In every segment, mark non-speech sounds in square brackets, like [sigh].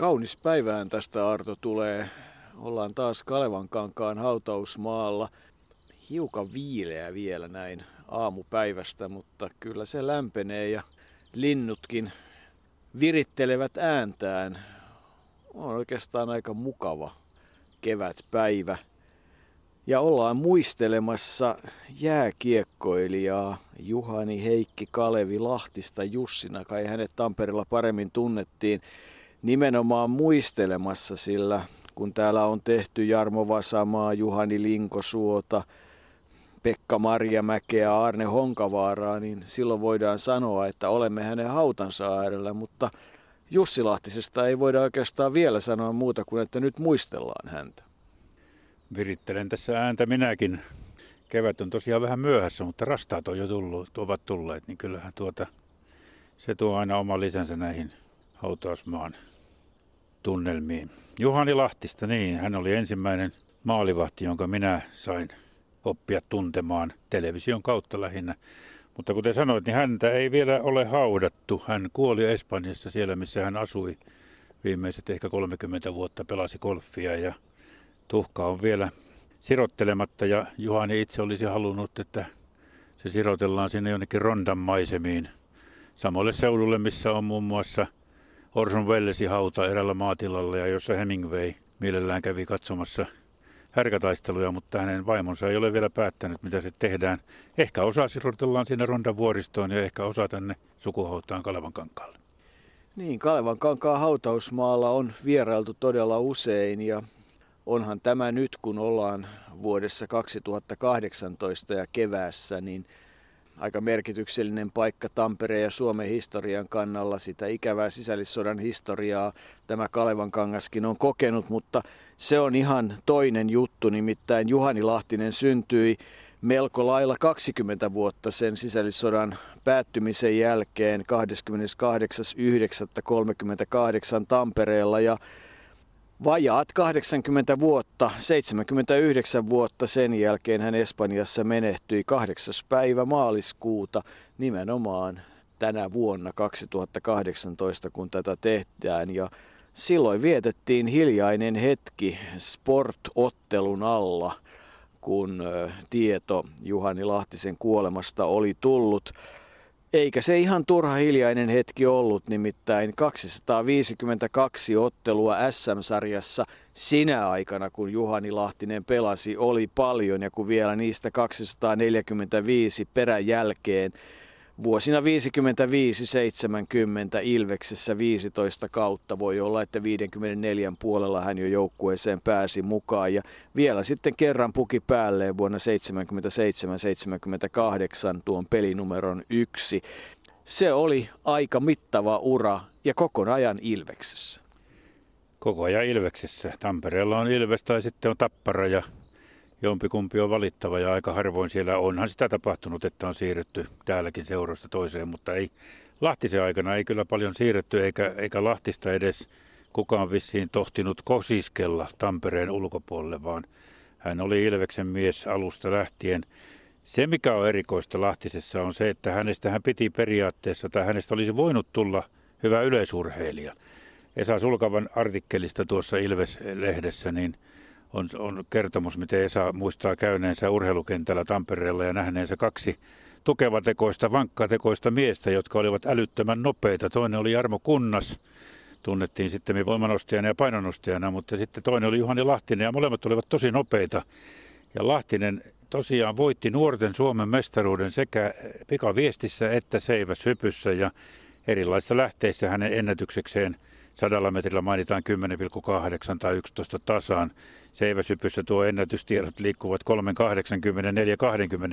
Kaunis päivään tästä Arto tulee. Ollaan taas Kalevan kankaan hautausmaalla. Hiukan viileä vielä näin aamupäivästä, mutta kyllä se lämpenee ja linnutkin virittelevät ääntään. On oikeastaan aika mukava kevätpäivä. Ja ollaan muistelemassa jääkiekkoilijaa Juhani Heikki Kalevi Lahtista Jussina, kai hänet Tampereella paremmin tunnettiin nimenomaan muistelemassa, sillä kun täällä on tehty Jarmo Vasamaa, Juhani Linkosuota, Pekka Marjamäkeä, Arne Honkavaaraa, niin silloin voidaan sanoa, että olemme hänen hautansa äärellä, mutta Jussi Lahtisesta ei voida oikeastaan vielä sanoa muuta kuin, että nyt muistellaan häntä. Virittelen tässä ääntä minäkin. Kevät on tosiaan vähän myöhässä, mutta rastaat on jo tullut, ovat tulleet, niin kyllähän tuota, se tuo aina oma lisänsä näihin hautausmaan tunnelmiin. Juhani Lahtista, niin, hän oli ensimmäinen maalivahti, jonka minä sain oppia tuntemaan television kautta lähinnä. Mutta kuten sanoit, niin häntä ei vielä ole haudattu. Hän kuoli Espanjassa siellä, missä hän asui viimeiset ehkä 30 vuotta, pelasi golfia ja tuhka on vielä sirottelematta ja Juhani itse olisi halunnut, että se sirotellaan sinne jonnekin Rondan maisemiin, samalle seudulle, missä on muun muassa Orson Wellesin hauta erällä maatilalla ja jossa Hemingway mielellään kävi katsomassa härkätaisteluja, mutta hänen vaimonsa ei ole vielä päättänyt, mitä se tehdään. Ehkä osa sirotellaan sinne Rondan vuoristoon ja ehkä osa tänne sukuhautaan Kalevan kankaalle. Niin, Kalevan kankaan hautausmaalla on vierailtu todella usein ja onhan tämä nyt, kun ollaan vuodessa 2018 ja keväässä, niin aika merkityksellinen paikka Tampereen ja Suomen historian kannalla. Sitä ikävää sisällissodan historiaa tämä Kalevan kangaskin on kokenut, mutta se on ihan toinen juttu. Nimittäin Juhani Lahtinen syntyi melko lailla 20 vuotta sen sisällissodan päättymisen jälkeen 28.9.38 Tampereella ja Vajaat 80 vuotta, 79 vuotta sen jälkeen hän Espanjassa menehtyi 8. päivä maaliskuuta nimenomaan tänä vuonna 2018, kun tätä tehdään. Ja silloin vietettiin hiljainen hetki sportottelun alla, kun tieto Juhani Lahtisen kuolemasta oli tullut. Eikä se ihan turha hiljainen hetki ollut, nimittäin 252 ottelua SM-sarjassa sinä aikana, kun Juhani Lahtinen pelasi, oli paljon ja kun vielä niistä 245 peräjälkeen Vuosina 55-70 Ilveksessä 15 kautta voi olla, että 54 puolella hän jo joukkueeseen pääsi mukaan ja vielä sitten kerran puki päälleen vuonna 77-78 tuon pelinumeron yksi. Se oli aika mittava ura ja koko ajan Ilveksessä. Koko ajan Ilveksessä. Tampereella on Ilves tai sitten on Tappara ja jompikumpi on valittava ja aika harvoin siellä onhan sitä tapahtunut, että on siirretty täälläkin seurasta toiseen, mutta ei Lahtisen aikana ei kyllä paljon siirretty eikä, eikä Lahtista edes kukaan vissiin tohtinut kosiskella Tampereen ulkopuolelle, vaan hän oli Ilveksen mies alusta lähtien. Se, mikä on erikoista Lahtisessa, on se, että hänestä hän piti periaatteessa, tai hänestä olisi voinut tulla hyvä yleisurheilija. Esa Sulkavan artikkelista tuossa Ilves-lehdessä, niin – on, on kertomus, miten Esa muistaa käyneensä urheilukentällä Tampereella ja nähneensä kaksi tukevatekoista, vankkatekoista miestä, jotka olivat älyttömän nopeita. Toinen oli Jarmo Kunnas, tunnettiin sitten voimanostajana ja painonostajana, mutta sitten toinen oli Juhani Lahtinen ja molemmat olivat tosi nopeita. Ja Lahtinen tosiaan voitti nuorten Suomen mestaruuden sekä pikaviestissä että seiväshypyssä ja erilaisissa lähteissä hänen ennätyksekseen – sadalla metrillä mainitaan 10,8 tai 11 tasaan. Seiväsypyssä tuo ennätystiedot liikkuvat 3,80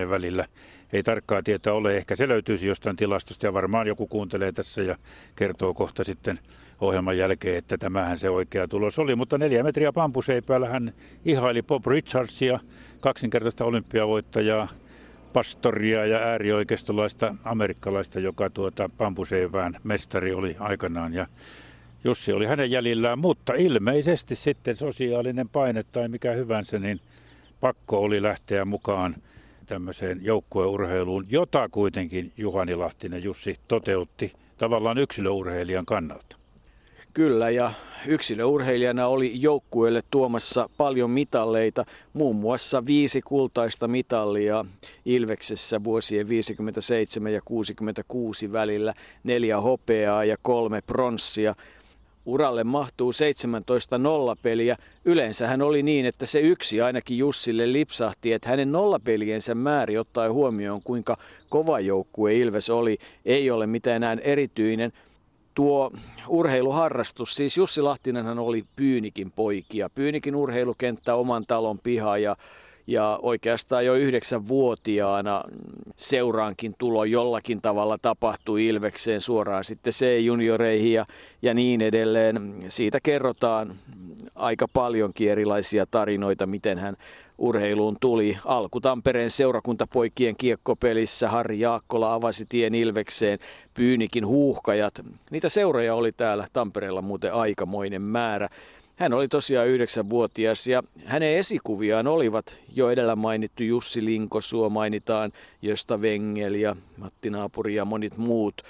4,20 välillä. Ei tarkkaa tietoa ole, ehkä se löytyisi jostain tilastosta ja varmaan joku kuuntelee tässä ja kertoo kohta sitten ohjelman jälkeen, että tämähän se oikea tulos oli. Mutta neljä metriä pampuseipäällä hän ihaili Bob Richardsia, kaksinkertaista olympiavoittajaa, pastoria ja äärioikeistolaista amerikkalaista, joka tuota pampuseivään mestari oli aikanaan. Ja Jussi oli hänen jäljillään, mutta ilmeisesti sitten sosiaalinen paine tai mikä hyvänsä, niin pakko oli lähteä mukaan tämmöiseen joukkueurheiluun, jota kuitenkin Juhani Lahtinen Jussi toteutti tavallaan yksilöurheilijan kannalta. Kyllä, ja yksilöurheilijana oli joukkueelle tuomassa paljon mitalleita, muun muassa viisi kultaista mitallia Ilveksessä vuosien 57 ja 66 välillä, neljä hopeaa ja kolme pronssia. Uralle mahtuu 17 nollapeliä. Yleensähän oli niin, että se yksi ainakin Jussille lipsahti, että hänen nollapeliensä määrä ottaen huomioon, kuinka kova joukkue Ilves oli, ei ole mitään enää erityinen – tuo urheiluharrastus, siis Jussi Lahtinenhan oli Pyynikin poikia. Pyynikin urheilukenttä oman talon piha ja, ja oikeastaan jo yhdeksänvuotiaana seuraankin tulo jollakin tavalla tapahtui Ilvekseen suoraan sitten C-junioreihin ja, ja niin edelleen. Siitä kerrotaan aika paljonkin erilaisia tarinoita, miten hän urheiluun tuli. Alku Tampereen seurakuntapoikien kiekkopelissä Harri Jaakkola avasi tien Ilvekseen, Pyynikin huuhkajat. Niitä seuroja oli täällä Tampereella muuten aikamoinen määrä. Hän oli tosiaan yhdeksänvuotias ja hänen esikuviaan olivat jo edellä mainittu Jussi Linkosuo mainitaan, Josta Vengel ja Matti Naapuri ja monit muut.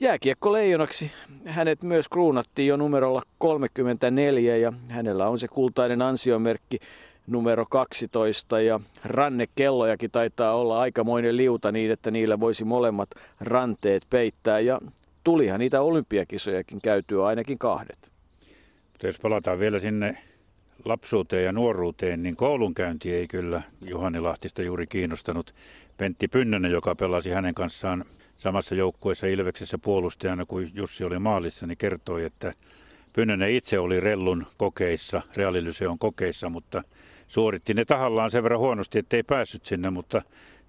Jääkiekko leijonaksi hänet myös kruunattiin jo numerolla 34 ja hänellä on se kultainen ansiomerkki numero 12 ja rannekellojakin taitaa olla aikamoinen liuta niin, että niillä voisi molemmat ranteet peittää ja tulihan niitä olympiakisojakin käytyä ainakin kahdet. Mutta jos palataan vielä sinne lapsuuteen ja nuoruuteen, niin koulunkäynti ei kyllä Juhani Lahtista juuri kiinnostanut. Pentti Pynnönen, joka pelasi hänen kanssaan samassa joukkueessa Ilveksessä puolustajana kuin Jussi oli maalissa, niin kertoi, että Pynnönen itse oli Rellun kokeissa, Reaalilyseon kokeissa, mutta suoritti ne tahallaan sen verran huonosti, että ei päässyt sinne, mutta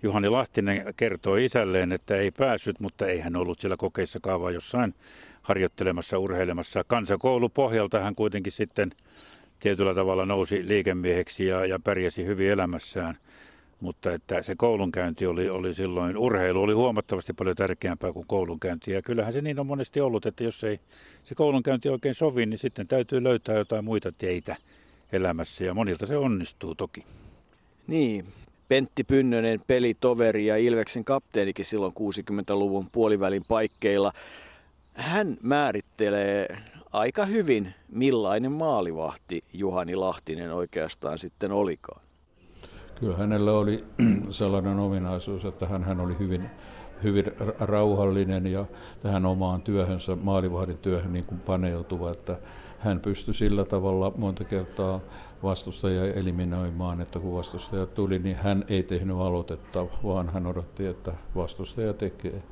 Juhani Lahtinen kertoi isälleen, että ei päässyt, mutta ei hän ollut siellä kokeissa kaavaa jossain harjoittelemassa, urheilemassa. Kansakoulu pohjalta hän kuitenkin sitten tietyllä tavalla nousi liikemieheksi ja, ja pärjäsi hyvin elämässään. Mutta että se koulunkäynti oli, oli silloin, urheilu oli huomattavasti paljon tärkeämpää kuin koulunkäynti. Ja kyllähän se niin on monesti ollut, että jos ei se koulunkäynti oikein sovi, niin sitten täytyy löytää jotain muita teitä elämässä ja monilta se onnistuu toki. Niin, Pentti Pynnönen, pelitoveri ja Ilveksen kapteenikin silloin 60-luvun puolivälin paikkeilla. Hän määrittelee aika hyvin, millainen maalivahti Juhani Lahtinen oikeastaan sitten olikaan. Kyllä hänellä oli [clears throat] sellainen ominaisuus, että hän, hän oli hyvin, hyvin rauhallinen ja tähän omaan työhönsä, maalivahdin työhön niin kuin paneutuva, että hän pystyi sillä tavalla monta kertaa vastustajia eliminoimaan, että kun vastustaja tuli, niin hän ei tehnyt aloitetta, vaan hän odotti, että vastustaja tekee.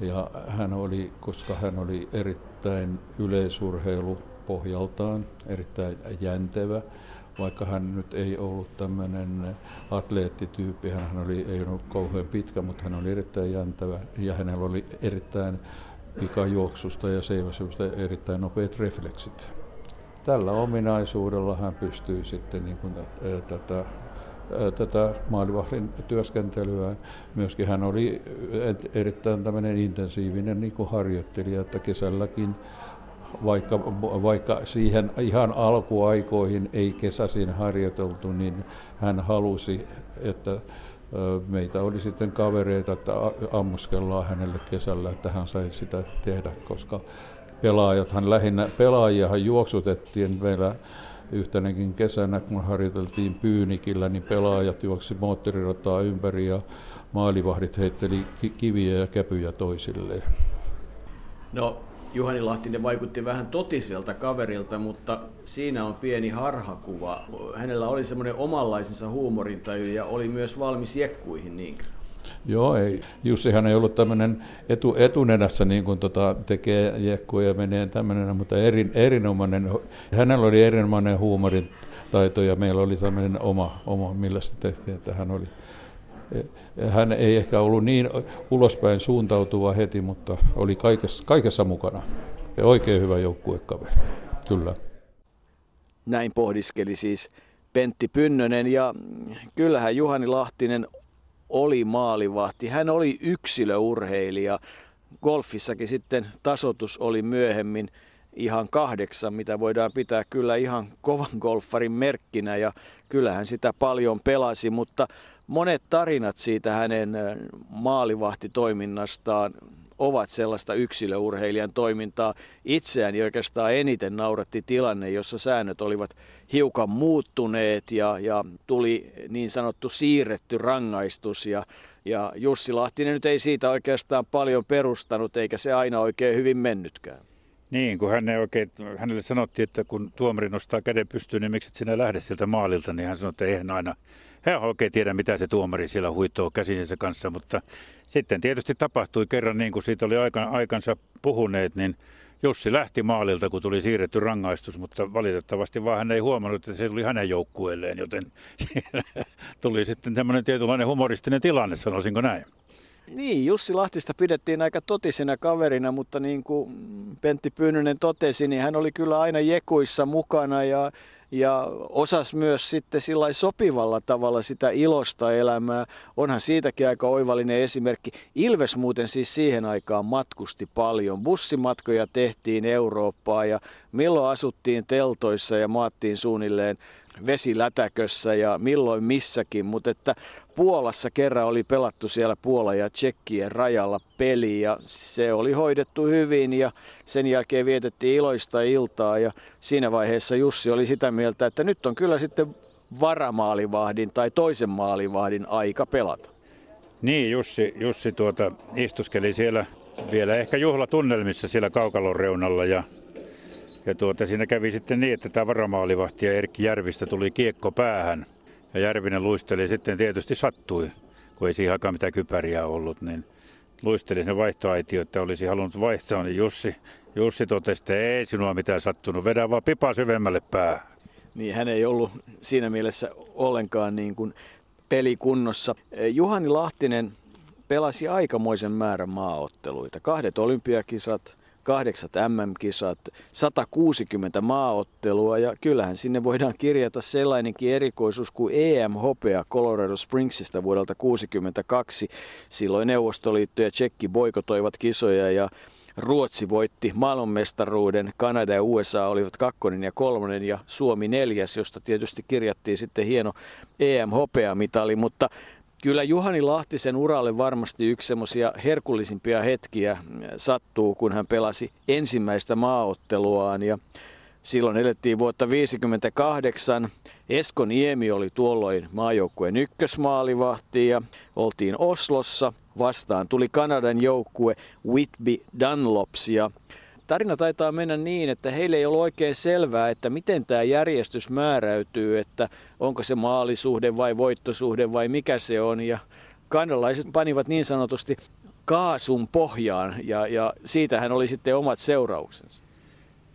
Ja hän oli, koska hän oli erittäin yleisurheilu pohjaltaan, erittäin jäntevä, vaikka hän nyt ei ollut tämmöinen atleettityyppi, hän oli, ei ollut kauhean pitkä, mutta hän oli erittäin jäntevä ja hänellä oli erittäin pikajuoksusta ja seiväsystä erittäin nopeat refleksit. Tällä ominaisuudella hän pystyy sitten niin kuin tätä tätä maalivahdin työskentelyä. Myöskin hän oli erittäin tämmöinen intensiivinen niin kuin harjoittelija, että kesälläkin vaikka, vaikka siihen ihan alkuaikoihin ei kesäisin harjoiteltu, niin hän halusi, että meitä oli sitten kavereita, että ammuskellaan hänelle kesällä, että hän sai sitä tehdä, koska pelaajathan lähinnä, pelaajiahan juoksutettiin meillä yhtenäkin kesänä, kun harjoiteltiin Pyynikillä, niin pelaajat juoksi moottorirataa ympäri ja maalivahdit heitteli kiviä ja käpyjä toisilleen. No, Juhani Lahtinen vaikutti vähän totiselta kaverilta, mutta siinä on pieni harhakuva. Hänellä oli semmoinen omanlaisensa huumorintaju ja oli myös valmis jekkuihin, niinkö? Joo, ei. Jussihan ei ollut tämmöinen etu, etunenässä niin kuin tota, tekee jekkuja ja menee tämmöinen, mutta erin, erinomainen, hänellä oli erinomainen huumorin taito ja meillä oli tämmöinen oma, oma millä se tehtiin, että hän oli hän ei ehkä ollut niin ulospäin suuntautuva heti, mutta oli kaikessa, kaikessa mukana. Ja oikein hyvä joukkuekaveri, kyllä. Näin pohdiskeli siis Pentti Pynnönen ja kyllähän Juhani Lahtinen oli maalivahti. Hän oli yksilöurheilija. Golfissakin sitten tasotus oli myöhemmin ihan kahdeksan, mitä voidaan pitää kyllä ihan kovan golfarin merkkinä ja kyllähän sitä paljon pelasi, mutta monet tarinat siitä hänen maalivahtitoiminnastaan ovat sellaista yksilöurheilijan toimintaa. Itseäni oikeastaan eniten nauratti tilanne, jossa säännöt olivat hiukan muuttuneet ja, ja tuli niin sanottu siirretty rangaistus ja ja Jussi Lahtinen nyt ei siitä oikeastaan paljon perustanut, eikä se aina oikein hyvin mennytkään. Niin, kun hän oikein, hänelle sanottiin, että kun tuomari nostaa käden pystyyn, niin miksi et sinä lähde sieltä maalilta, niin hän sanoi, että eihän aina, hän oikein tiedä, mitä se tuomari siellä huitoo käsinsä kanssa, mutta sitten tietysti tapahtui kerran niin kuin siitä oli aikansa puhuneet, niin Jussi lähti maalilta, kun tuli siirretty rangaistus, mutta valitettavasti vaan hän ei huomannut, että se tuli hänen joukkueelleen, joten [laughs] tuli sitten tämmöinen tietynlainen humoristinen tilanne, sanoisinko näin. Niin, Jussi Lahtista pidettiin aika totisena kaverina, mutta niin kuin Pentti Pyynynen totesi, niin hän oli kyllä aina jekuissa mukana ja ja osas myös sitten sillä sopivalla tavalla sitä ilosta elämää. Onhan siitäkin aika oivallinen esimerkki. Ilves muuten siis siihen aikaan matkusti paljon. Bussimatkoja tehtiin Eurooppaan ja milloin asuttiin teltoissa ja maattiin suunnilleen vesilätäkössä ja milloin missäkin, mutta että Puolassa kerran oli pelattu siellä Puola ja Tsekkien rajalla peli ja se oli hoidettu hyvin ja sen jälkeen vietettiin iloista iltaa ja siinä vaiheessa Jussi oli sitä mieltä, että nyt on kyllä sitten varamaalivahdin tai toisen maalivahdin aika pelata. Niin, Jussi, Jussi tuota, istuskeli siellä vielä ehkä juhlatunnelmissa siellä kaukalon reunalla ja, ja tuota, siinä kävi sitten niin, että tämä varamaalivahti ja Erkki Järvistä tuli kiekko päähän – ja Järvinen luisteli sitten tietysti sattui, kun ei siihen aikaan mitään kypäriä ollut, niin luisteli sinne vaihtoaitio, että olisi halunnut vaihtaa, niin Jussi, Jussi totesi, että ei sinua mitään sattunut, vedä vaan pipa syvemmälle päähän. Niin hän ei ollut siinä mielessä ollenkaan niin kuin pelikunnossa. Juhani Lahtinen pelasi aikamoisen määrän maaotteluita. Kahdet olympiakisat, kahdeksat MM-kisat, 160 maaottelua ja kyllähän sinne voidaan kirjata sellainenkin erikoisuus kuin EM-hopea Colorado Springsista vuodelta 1962. Silloin Neuvostoliitto ja Tsekki boikotoivat kisoja ja Ruotsi voitti maailmanmestaruuden, Kanada ja USA olivat kakkonen ja kolmonen ja Suomi neljäs, josta tietysti kirjattiin sitten hieno EM-hopeamitali, mutta Kyllä Juhani Lahtisen uralle varmasti yksi semmoisia herkullisimpia hetkiä sattuu, kun hän pelasi ensimmäistä maaotteluaan ja silloin elettiin vuotta 1958. Esko Niemi oli tuolloin maajoukkueen ykkösmaalivahti ja oltiin Oslossa. Vastaan tuli Kanadan joukkue Whitby Dunlops ja tarina taitaa mennä niin, että heille ei ollut oikein selvää, että miten tämä järjestys määräytyy, että onko se maalisuhde vai voittosuhde vai mikä se on. Ja kanadalaiset panivat niin sanotusti kaasun pohjaan ja, ja siitähän oli sitten omat seurauksensa.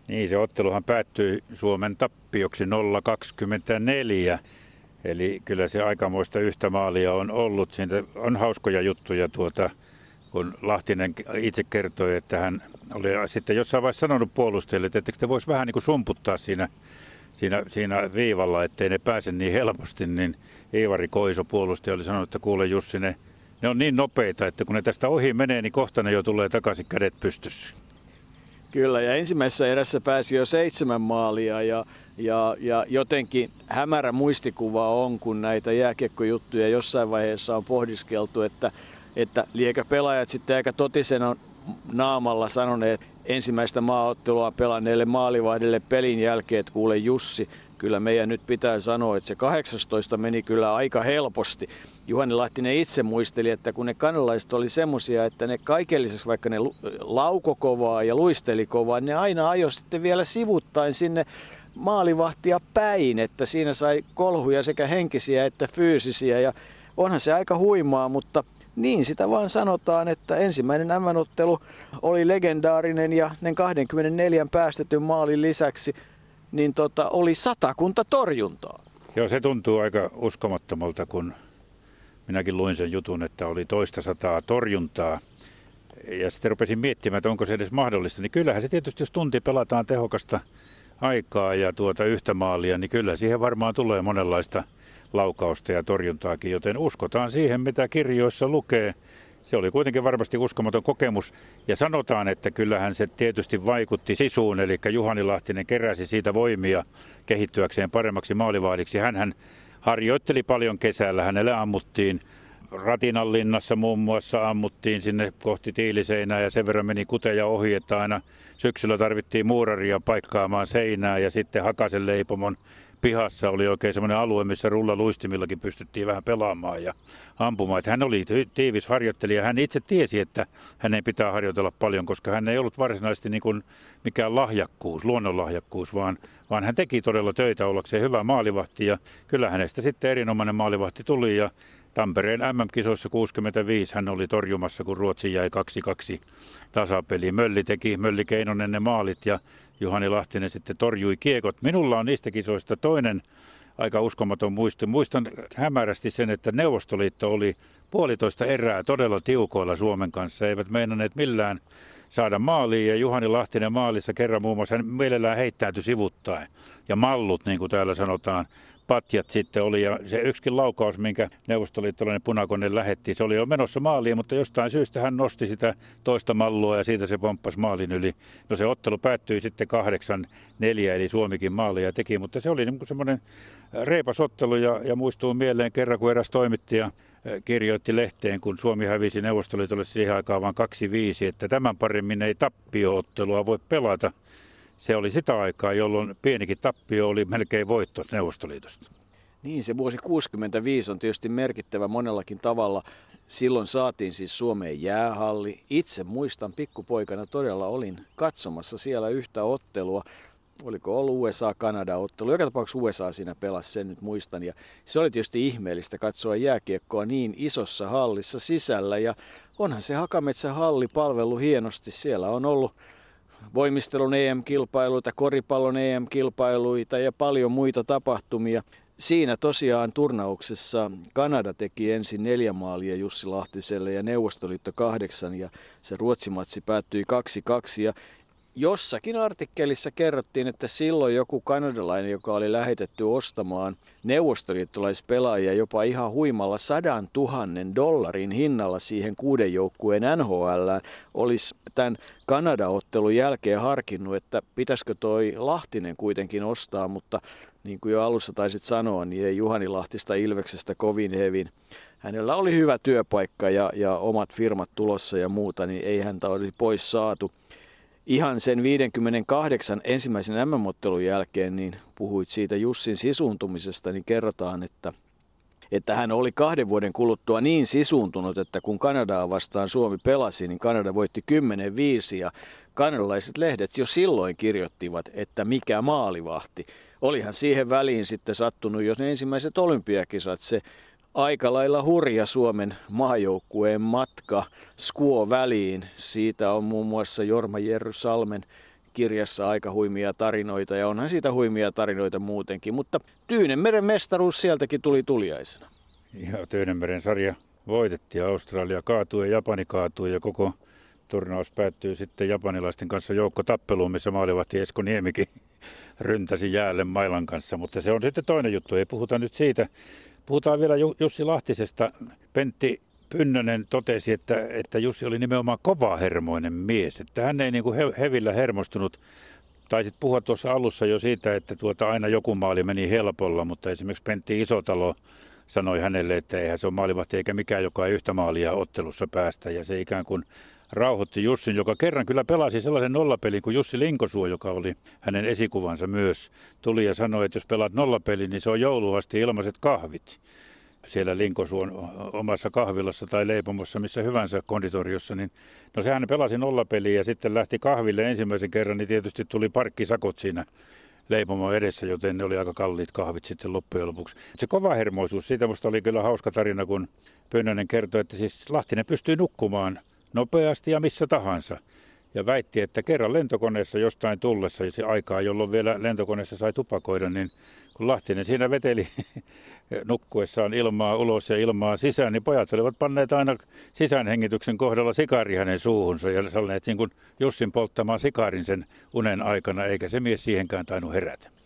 Niin, se otteluhan päättyi Suomen tappioksi 0-24. Eli kyllä se aikamoista yhtä maalia on ollut. Siitä on hauskoja juttuja tuota, kun Lahtinen itse kertoi, että hän oli sitten jossain vaiheessa sanonut puolustajille, että te voisi vähän niin kuin sumputtaa siinä, siinä, siinä viivalla, ettei ne pääse niin helposti, niin Iivari Koiso puolustaja oli sanonut, että kuule Jussi, ne, ne on niin nopeita, että kun ne tästä ohi menee, niin kohta ne jo tulee takaisin kädet pystyssä. Kyllä, ja ensimmäisessä erässä pääsi jo seitsemän maalia ja, ja, ja jotenkin hämärä muistikuva on, kun näitä jääkiekkojuttuja jossain vaiheessa on pohdiskeltu, että, että liekä pelaajat sitten aika totisena naamalla sanoneet ensimmäistä maaottelua pelanneelle maalivahdille pelin jälkeen, että kuule Jussi, kyllä meidän nyt pitää sanoa, että se 18 meni kyllä aika helposti. Juhani Lahtinen itse muisteli, että kun ne kanalaiset oli semmoisia, että ne kaiken lisäksi, vaikka ne lauko kovaa ja luisteli kovaa, ne aina ajoi sitten vielä sivuttain sinne maalivahtia päin, että siinä sai kolhuja sekä henkisiä että fyysisiä ja onhan se aika huimaa, mutta niin sitä vaan sanotaan, että ensimmäinen M-ottelu oli legendaarinen ja ne 24 päästetyn maalin lisäksi niin tota, oli satakunta torjuntaa. Joo, se tuntuu aika uskomattomalta, kun minäkin luin sen jutun, että oli toista sataa torjuntaa. Ja sitten rupesin miettimään, että onko se edes mahdollista. Niin kyllähän se tietysti, jos tunti pelataan tehokasta aikaa ja tuota yhtä maalia, niin kyllä siihen varmaan tulee monenlaista laukausta ja torjuntaakin, joten uskotaan siihen, mitä kirjoissa lukee. Se oli kuitenkin varmasti uskomaton kokemus ja sanotaan, että kyllähän se tietysti vaikutti sisuun, eli Juhani Lahtinen keräsi siitä voimia kehittyäkseen paremmaksi maalivahdiksi. Hän harjoitteli paljon kesällä, hänelle ammuttiin Ratinan linnassa muun muassa ammuttiin sinne kohti tiiliseinää ja sen verran meni kuteja ohi, että aina syksyllä tarvittiin muuraria paikkaamaan seinää ja sitten Hakasen leipomon pihassa oli oikein semmoinen alue, missä rullaluistimillakin pystyttiin vähän pelaamaan ja ampumaan. Että hän oli tiivis harjoittelija. Hän itse tiesi, että hänen pitää harjoitella paljon, koska hän ei ollut varsinaisesti niin kuin mikään lahjakkuus, luonnonlahjakkuus, vaan, vaan hän teki todella töitä ollakseen hyvä maalivahti. Ja kyllä hänestä sitten erinomainen maalivahti tuli ja Tampereen MM-kisoissa 65 hän oli torjumassa, kun Ruotsi jäi 2-2 tasapeli. Mölli teki, Mölli Keinonen ne maalit ja Juhani Lahtinen sitten torjui kiekot. Minulla on niistä kisoista toinen aika uskomaton muisto. Muistan hämärästi sen, että Neuvostoliitto oli puolitoista erää todella tiukoilla Suomen kanssa. Eivät meinanneet millään saada maaliin ja Juhani Lahtinen maalissa kerran muun muassa hän mielellään heittäytyi sivuttaen. Ja mallut, niin kuin täällä sanotaan, patjat sitten oli ja se yksikin laukaus, minkä neuvostoliittolainen punakone lähetti, se oli jo menossa maaliin, mutta jostain syystä hän nosti sitä toista mallua ja siitä se pomppasi maalin yli. No se ottelu päättyi sitten kahdeksan neljä, eli Suomikin maalia teki, mutta se oli niin semmoinen reipas ottelu ja, ja muistuu mieleen kerran, kun eräs toimittaja kirjoitti lehteen, kun Suomi hävisi Neuvostoliitolle siihen aikaan vain 2-5, että tämän paremmin ei tappioottelua voi pelata se oli sitä aikaa, jolloin pienikin tappio oli melkein voitto Neuvostoliitosta. Niin, se vuosi 65 on tietysti merkittävä monellakin tavalla. Silloin saatiin siis Suomeen jäähalli. Itse muistan pikkupoikana todella olin katsomassa siellä yhtä ottelua. Oliko ollut USA-Kanada-ottelu? Joka tapauksessa USA siinä pelasi, sen nyt muistan. Ja se oli tietysti ihmeellistä katsoa jääkiekkoa niin isossa hallissa sisällä. Ja onhan se Hakametsän halli palvelu hienosti. Siellä on ollut voimistelun EM-kilpailuita, koripallon EM-kilpailuita ja paljon muita tapahtumia. Siinä tosiaan turnauksessa Kanada teki ensin neljä maalia Jussi Lahtiselle ja Neuvostoliitto kahdeksan ja se Ruotsimatsi päättyi 2-2 ja Jossakin artikkelissa kerrottiin, että silloin joku kanadalainen, joka oli lähetetty ostamaan neuvostoliittolaispelaajia jopa ihan huimalla sadan tuhannen dollarin hinnalla siihen kuuden joukkueen NHL, olisi tämän Kanada-ottelun jälkeen harkinnut, että pitäisikö toi Lahtinen kuitenkin ostaa, mutta niin kuin jo alussa taisit sanoa, niin ei Juhani Lahtista Ilveksestä kovin hevin. Hänellä oli hyvä työpaikka ja, ja omat firmat tulossa ja muuta, niin ei häntä olisi pois saatu – ihan sen 58 ensimmäisen MM-ottelun jälkeen, niin puhuit siitä Jussin sisuuntumisesta, niin kerrotaan, että, että hän oli kahden vuoden kuluttua niin sisuuntunut, että kun Kanadaa vastaan Suomi pelasi, niin Kanada voitti 10-5 ja kanadalaiset lehdet jo silloin kirjoittivat, että mikä maalivahti. Olihan siihen väliin sitten sattunut jos ne ensimmäiset olympiakisat, se aika lailla hurja Suomen maajoukkueen matka Skuo väliin. Siitä on muun muassa Jorma Jerry Salmen kirjassa aika huimia tarinoita ja onhan siitä huimia tarinoita muutenkin, mutta Tyynenmeren mestaruus sieltäkin tuli tuliaisena. Ja Tyynenmeren sarja voitettiin, Australia kaatui ja Japani kaatui ja koko turnaus päättyy sitten japanilaisten kanssa joukkotappeluun, missä maalivahti Esko Niemikin [laughs] ryntäsi jäälle mailan kanssa, mutta se on sitten toinen juttu, ei puhuta nyt siitä. Puhutaan vielä Jussi Lahtisesta. Pentti Pynnönen totesi, että, että Jussi oli nimenomaan kovahermoinen mies. Että hän ei niin kuin he, hevillä hermostunut. Taisit puhua tuossa alussa jo siitä, että tuota aina joku maali meni helpolla, mutta esimerkiksi Pentti Isotalo sanoi hänelle, että eihän se ole maalivahti eikä mikään, joka ei yhtä maalia ottelussa päästä. Ja se ikään kuin rauhoitti Jussin, joka kerran kyllä pelasi sellaisen nollapelin kuin Jussi Linkosuo, joka oli hänen esikuvansa myös, tuli ja sanoi, että jos pelaat nollapelin, niin se on jouluasti ilmaiset kahvit siellä Linkosuon omassa kahvilassa tai leipomossa, missä hyvänsä konditoriossa, niin no sehän pelasi nollapeliä ja sitten lähti kahville ensimmäisen kerran, niin tietysti tuli parkkisakot siinä leipomo edessä, joten ne oli aika kalliit kahvit sitten loppujen lopuksi. Se kova hermoisuus, siitä musta oli kyllä hauska tarina, kun Pönnönen kertoi, että siis Lahtinen pystyy nukkumaan – nopeasti ja missä tahansa. Ja väitti, että kerran lentokoneessa jostain tullessa, se aikaa, jolloin vielä lentokoneessa sai tupakoida, niin kun Lahtinen siinä veteli [laughs] nukkuessaan ilmaa ulos ja ilmaa sisään, niin pojat olivat panneet aina sisäänhengityksen kohdalla sikari hänen suuhunsa ja salleet niin kuin Jussin polttamaan sikarin sen unen aikana, eikä se mies siihenkään tainnut herätä.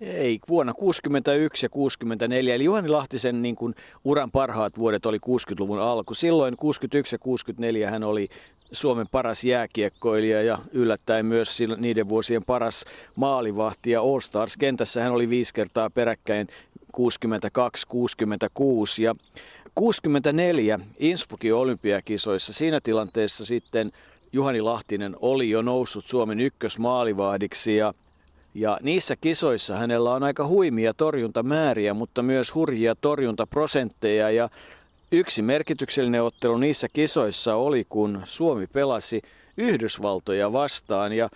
Ei, vuonna 61 ja 64, eli Juhani Lahtisen niin kuin uran parhaat vuodet oli 60-luvun alku. Silloin 61 ja 64 hän oli Suomen paras jääkiekkoilija ja yllättäen myös niiden vuosien paras maalivahti ja All Stars kentässä hän oli viisi kertaa peräkkäin 62-66 ja 64 Innsbruckin olympiakisoissa. Siinä tilanteessa sitten Juhani Lahtinen oli jo noussut Suomen ykkösmaalivahdiksi ja ja niissä kisoissa hänellä on aika huimia torjuntamääriä, mutta myös hurjia torjuntaprosentteja. Ja yksi merkityksellinen ottelu niissä kisoissa oli, kun Suomi pelasi Yhdysvaltoja vastaan. Ja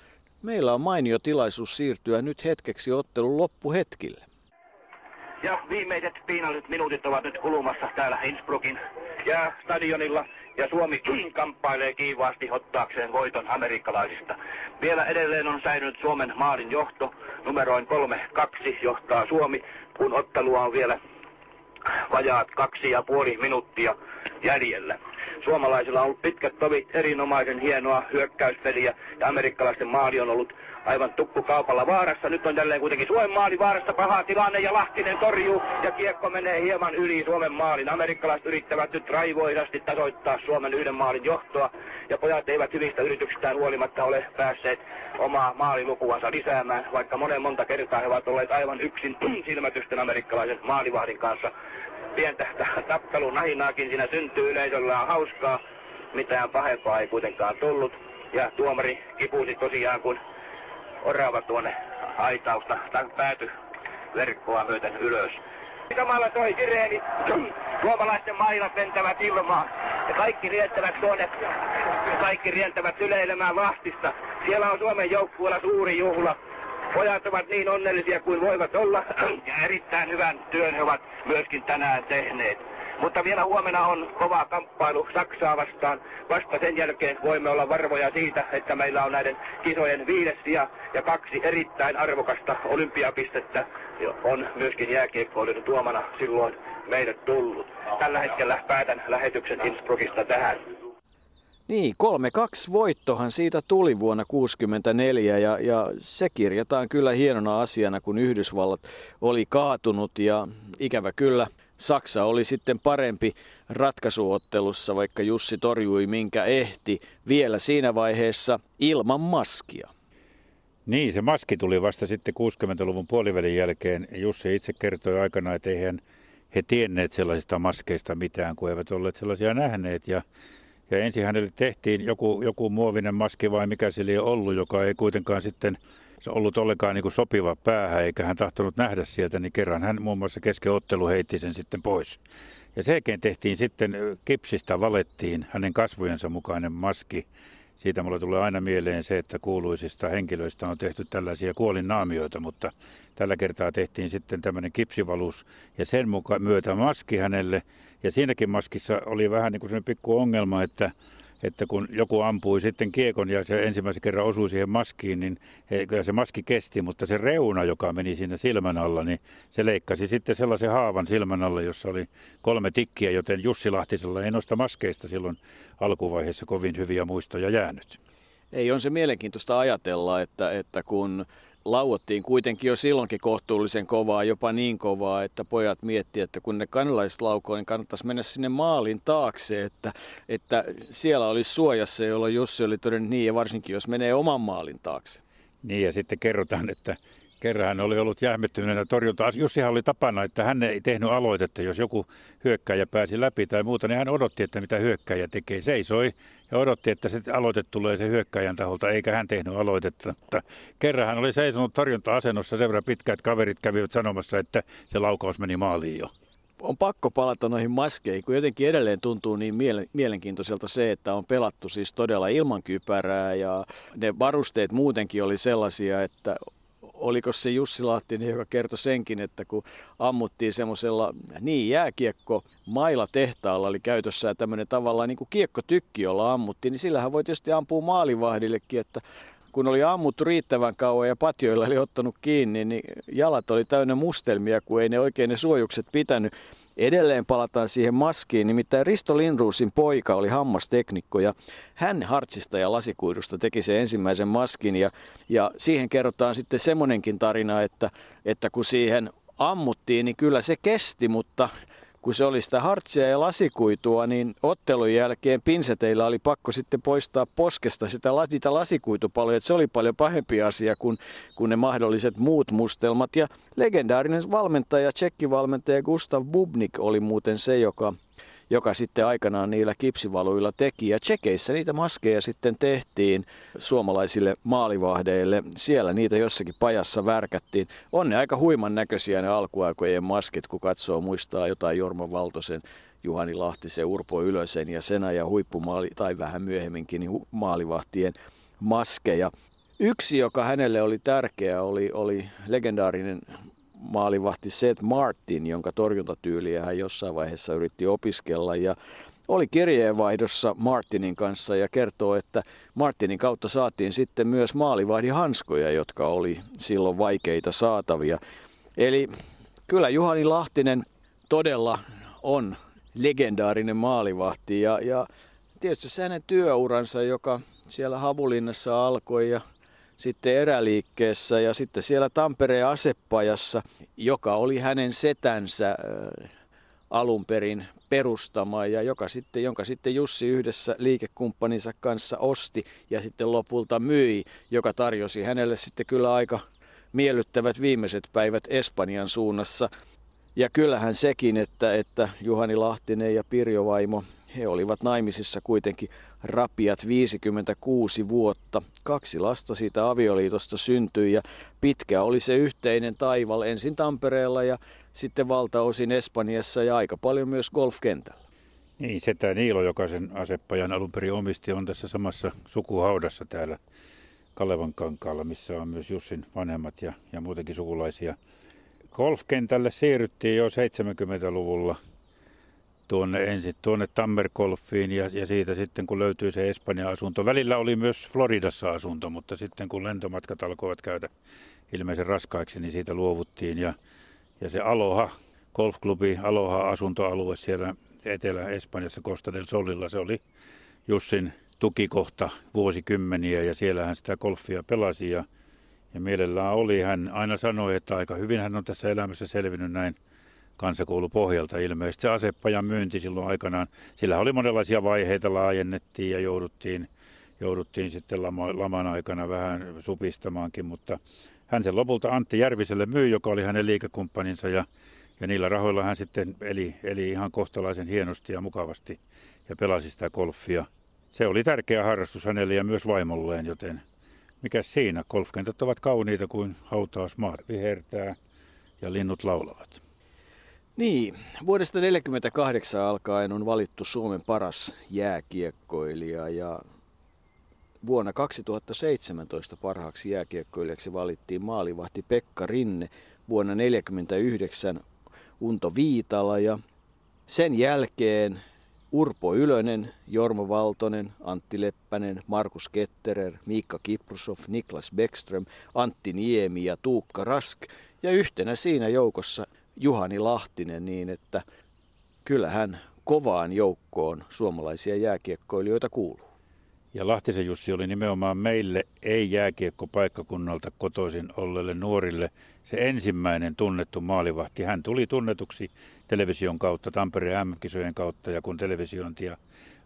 meillä on mainio tilaisuus siirtyä nyt hetkeksi ottelun loppuhetkille. Ja viimeiset piinalliset minuutit ovat nyt kulumassa täällä Innsbruckin jäästadionilla ja Suomi [clears throat] kamppailee kiivaasti ottaakseen voiton amerikkalaisista. Vielä edelleen on säilynyt Suomen maalin johto. Numeroin 3-2 johtaa Suomi, kun ottelua on vielä vajaat kaksi ja puoli minuuttia jäljellä. Suomalaisilla on ollut pitkät tovit, erinomaisen hienoa hyökkäyspeliä ja amerikkalaisten maali on ollut aivan tukkukaupalla vaarassa. Nyt on jälleen kuitenkin Suomen maali vaarassa paha tilanne ja Lahtinen torjuu ja kiekko menee hieman yli Suomen maalin. Amerikkalaiset yrittävät nyt raivoisasti tasoittaa Suomen yhden maalin johtoa ja pojat eivät hyvistä yrityksistään huolimatta ole päässeet omaa maalilukuansa lisäämään, vaikka monen monta kertaa he ovat olleet aivan yksin [clears throat] silmätysten amerikkalaisen maalivahdin kanssa. Pientä [laughs] tappelun nahinaakin siinä syntyy, yleisöllä on hauskaa, mitään pahempaa ei kuitenkaan tullut. Ja tuomari kipusi tosiaan, kun orava tuonne aitausta tai pääty verkkoa myöten ylös. Samalla toi sireeni, suomalaisten mailat lentävät ilmaan ja kaikki rientävät tuonne, kaikki rientävät syleilemään vastista. Siellä on Suomen joukkueella suuri juhla. Pojat ovat niin onnellisia kuin voivat olla ja erittäin hyvän työn he ovat myöskin tänään tehneet. Mutta vielä huomenna on kova kamppailu Saksaa vastaan. Vasta sen jälkeen voimme olla varmoja siitä, että meillä on näiden kisojen viides sija ja kaksi erittäin arvokasta olympiapistettä on myöskin jääkiekkoilun tuomana silloin meille tullut. Tällä hetkellä päätän lähetyksen Innsbruckista tähän. Niin, 3-2 voittohan siitä tuli vuonna 1964 ja, ja se kirjataan kyllä hienona asiana, kun Yhdysvallat oli kaatunut ja ikävä kyllä – Saksa oli sitten parempi ratkaisuottelussa, vaikka Jussi torjui minkä ehti vielä siinä vaiheessa ilman maskia. Niin, se maski tuli vasta sitten 60-luvun puolivälin jälkeen. Jussi itse kertoi aikana, että eihän he tienneet sellaisista maskeista mitään, kun eivät olleet sellaisia nähneet. Ja, ja ensin hänelle tehtiin joku, joku muovinen maski vai mikä se oli ollut, joka ei kuitenkaan sitten se ollut ollenkaan niin kuin sopiva päähän, eikä hän tahtonut nähdä sieltä, niin kerran hän muun muassa kesken ottelu heitti sen sitten pois. Ja sen tehtiin sitten kipsistä valettiin hänen kasvojensa mukainen maski. Siitä mulle tulee aina mieleen se, että kuuluisista henkilöistä on tehty tällaisia kuolinnaamioita, mutta tällä kertaa tehtiin sitten tämmöinen kipsivalus ja sen mukaan myötä maski hänelle. Ja siinäkin maskissa oli vähän niin kuin pikku ongelma, että että kun joku ampui sitten kiekon ja se ensimmäisen kerran osui siihen maskiin, niin kyllä se maski kesti, mutta se reuna, joka meni siinä silmän alla, niin se leikkasi sitten sellaisen haavan silmän alla, jossa oli kolme tikkiä, joten Jussi Lahtisella ei noista maskeista silloin alkuvaiheessa kovin hyviä muistoja jäänyt. Ei, on se mielenkiintoista ajatella, että, että kun lauottiin kuitenkin jo silloinkin kohtuullisen kovaa, jopa niin kovaa, että pojat miettii, että kun ne kanalaiset laukoo, niin kannattaisi mennä sinne maalin taakse, että, että siellä olisi suojassa, jolloin Jussi oli todennut niin, ja varsinkin jos menee oman maalin taakse. Niin, ja sitten kerrotaan, että kerran oli ollut jähmettyneenä torjunta. Jussihan oli tapana, että hän ei tehnyt aloitetta. Jos joku hyökkäjä pääsi läpi tai muuta, niin hän odotti, että mitä hyökkäjä tekee. Seisoi ja odotti, että se aloite tulee se hyökkäjän taholta, eikä hän tehnyt aloitetta. Kerran hän oli seisonut torjunta-asennossa sen verran pitkä, että kaverit kävivät sanomassa, että se laukaus meni maaliin jo on pakko palata noihin maskeihin, kun jotenkin edelleen tuntuu niin mielenkiintoiselta se, että on pelattu siis todella ilman kypärää ja ne varusteet muutenkin oli sellaisia, että oliko se Jussi Lahtinen, joka kertoi senkin, että kun ammuttiin semmoisella niin jääkiekko mailla tehtaalla oli käytössä tämmöinen tavallaan niin kuin kiekkotykki, jolla ammuttiin, niin sillähän voi tietysti ampua maalivahdillekin, että kun oli ammuttu riittävän kauan ja patjoilla oli ottanut kiinni, niin jalat oli täynnä mustelmia, kun ei ne oikein ne suojukset pitänyt. Edelleen palataan siihen maskiin, nimittäin Risto Lindruusin poika oli hammasteknikko ja hän hartsista ja lasikuidusta teki sen ensimmäisen maskin. Ja, ja siihen kerrotaan sitten semmoinenkin tarina, että, että kun siihen ammuttiin, niin kyllä se kesti, mutta kun se oli sitä hartsia ja lasikuitua, niin ottelun jälkeen pinseteillä oli pakko sitten poistaa poskesta sitä, niitä lasikuitupaloja. Se oli paljon pahempi asia kuin, kuin ne mahdolliset muut mustelmat. Ja legendaarinen valmentaja, tsekkivalmentaja Gustav Bubnik oli muuten se, joka joka sitten aikanaan niillä kipsivaluilla teki. Ja Tsekeissä niitä maskeja sitten tehtiin suomalaisille maalivahdeille. Siellä niitä jossakin pajassa värkättiin. On ne aika huiman näköisiä ne alkuaikojen maskit, kun katsoo muistaa jotain Jorma Valtosen Juhani Lahtisen, Urpo Ylösen ja Sena ja huippumaali, tai vähän myöhemminkin niin maalivahtien maskeja. Yksi, joka hänelle oli tärkeä, oli, oli legendaarinen maalivahti Seth Martin, jonka torjuntatyyliä hän jossain vaiheessa yritti opiskella ja oli kirjeenvaihdossa Martinin kanssa ja kertoo, että Martinin kautta saatiin sitten myös maalivahdihanskoja, jotka oli silloin vaikeita saatavia. Eli kyllä Juhani Lahtinen todella on legendaarinen maalivahti ja, ja tietysti se hänen työuransa, joka siellä Havulinnassa alkoi ja sitten eräliikkeessä ja sitten siellä Tampereen asepajassa, joka oli hänen setänsä alun perin perustama ja joka sitten, jonka sitten Jussi yhdessä liikekumppaninsa kanssa osti ja sitten lopulta myi, joka tarjosi hänelle sitten kyllä aika miellyttävät viimeiset päivät Espanjan suunnassa. Ja kyllähän sekin, että, että Juhani Lahtinen ja Pirjo Vaimo he olivat naimisissa kuitenkin rapiat 56 vuotta. Kaksi lasta siitä avioliitosta syntyi ja pitkä oli se yhteinen taival ensin Tampereella ja sitten valtaosin Espanjassa ja aika paljon myös golfkentällä. Niin, setä Niilo, joka sen asepajan alun perin omisti, on tässä samassa sukuhaudassa täällä Kalevan kankaalla, missä on myös Jussin vanhemmat ja, ja muutenkin sukulaisia. Golfkentälle siirryttiin jo 70-luvulla – tuonne ensin tuonne Tammerkolfiin ja, ja siitä sitten kun löytyi se Espanjan asunto. Välillä oli myös Floridassa asunto, mutta sitten kun lentomatkat alkoivat käydä ilmeisen raskaiksi, niin siitä luovuttiin ja, ja se Aloha, golfklubi Aloha asuntoalue siellä Etelä-Espanjassa Costa del Solilla, se oli Jussin tukikohta vuosikymmeniä ja siellä hän sitä golfia pelasi ja, ja mielellään oli. Hän aina sanoi, että aika hyvin hän on tässä elämässä selvinnyt näin kansakoulupohjalta ilmeisesti. Se asepajan myynti silloin aikanaan, sillä oli monenlaisia vaiheita, laajennettiin ja jouduttiin, jouduttiin sitten lama, laman aikana vähän supistamaankin, mutta hän sen lopulta Antti Järviselle myi, joka oli hänen liikekumppaninsa ja, ja niillä rahoilla hän sitten eli, eli ihan kohtalaisen hienosti ja mukavasti ja pelasi sitä golfia. Se oli tärkeä harrastus hänelle ja myös vaimolleen, joten mikä siinä? Golfkentät ovat kauniita kuin hautausmaat vihertää ja linnut laulavat. Niin, vuodesta 1948 alkaen on valittu Suomen paras jääkiekkoilija ja vuonna 2017 parhaaksi jääkiekkoilijaksi valittiin maalivahti Pekka Rinne, vuonna 1949 Unto Viitala ja sen jälkeen Urpo Ylönen, Jorma Valtonen, Antti Leppänen, Markus Ketterer, Miikka Kiprusov, Niklas Beckström, Antti Niemi ja Tuukka Rask. Ja yhtenä siinä joukossa Juhani Lahtinen niin, että kyllähän kovaan joukkoon suomalaisia jääkiekkoilijoita kuuluu. Ja Lahtisen Jussi oli nimenomaan meille ei-jääkiekkopaikkakunnalta kotoisin olleille nuorille se ensimmäinen tunnettu maalivahti. Hän tuli tunnetuksi television kautta, Tampereen M-kisojen kautta ja kun televisiointia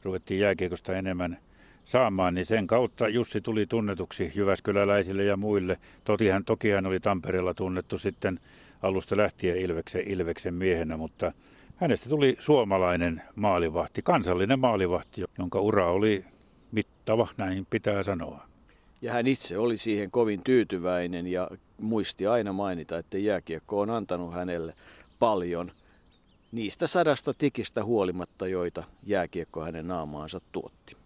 ruvettiin jääkiekosta enemmän saamaan, niin sen kautta Jussi tuli tunnetuksi Jyväskyläläisille ja muille. Toki hän, toki hän oli Tampereella tunnettu sitten alusta lähtien Ilveksen, Ilveksen miehenä, mutta hänestä tuli suomalainen maalivahti, kansallinen maalivahti, jonka ura oli mittava, näin pitää sanoa. Ja hän itse oli siihen kovin tyytyväinen ja muisti aina mainita, että jääkiekko on antanut hänelle paljon niistä sadasta tikistä huolimatta, joita jääkiekko hänen naamaansa tuotti.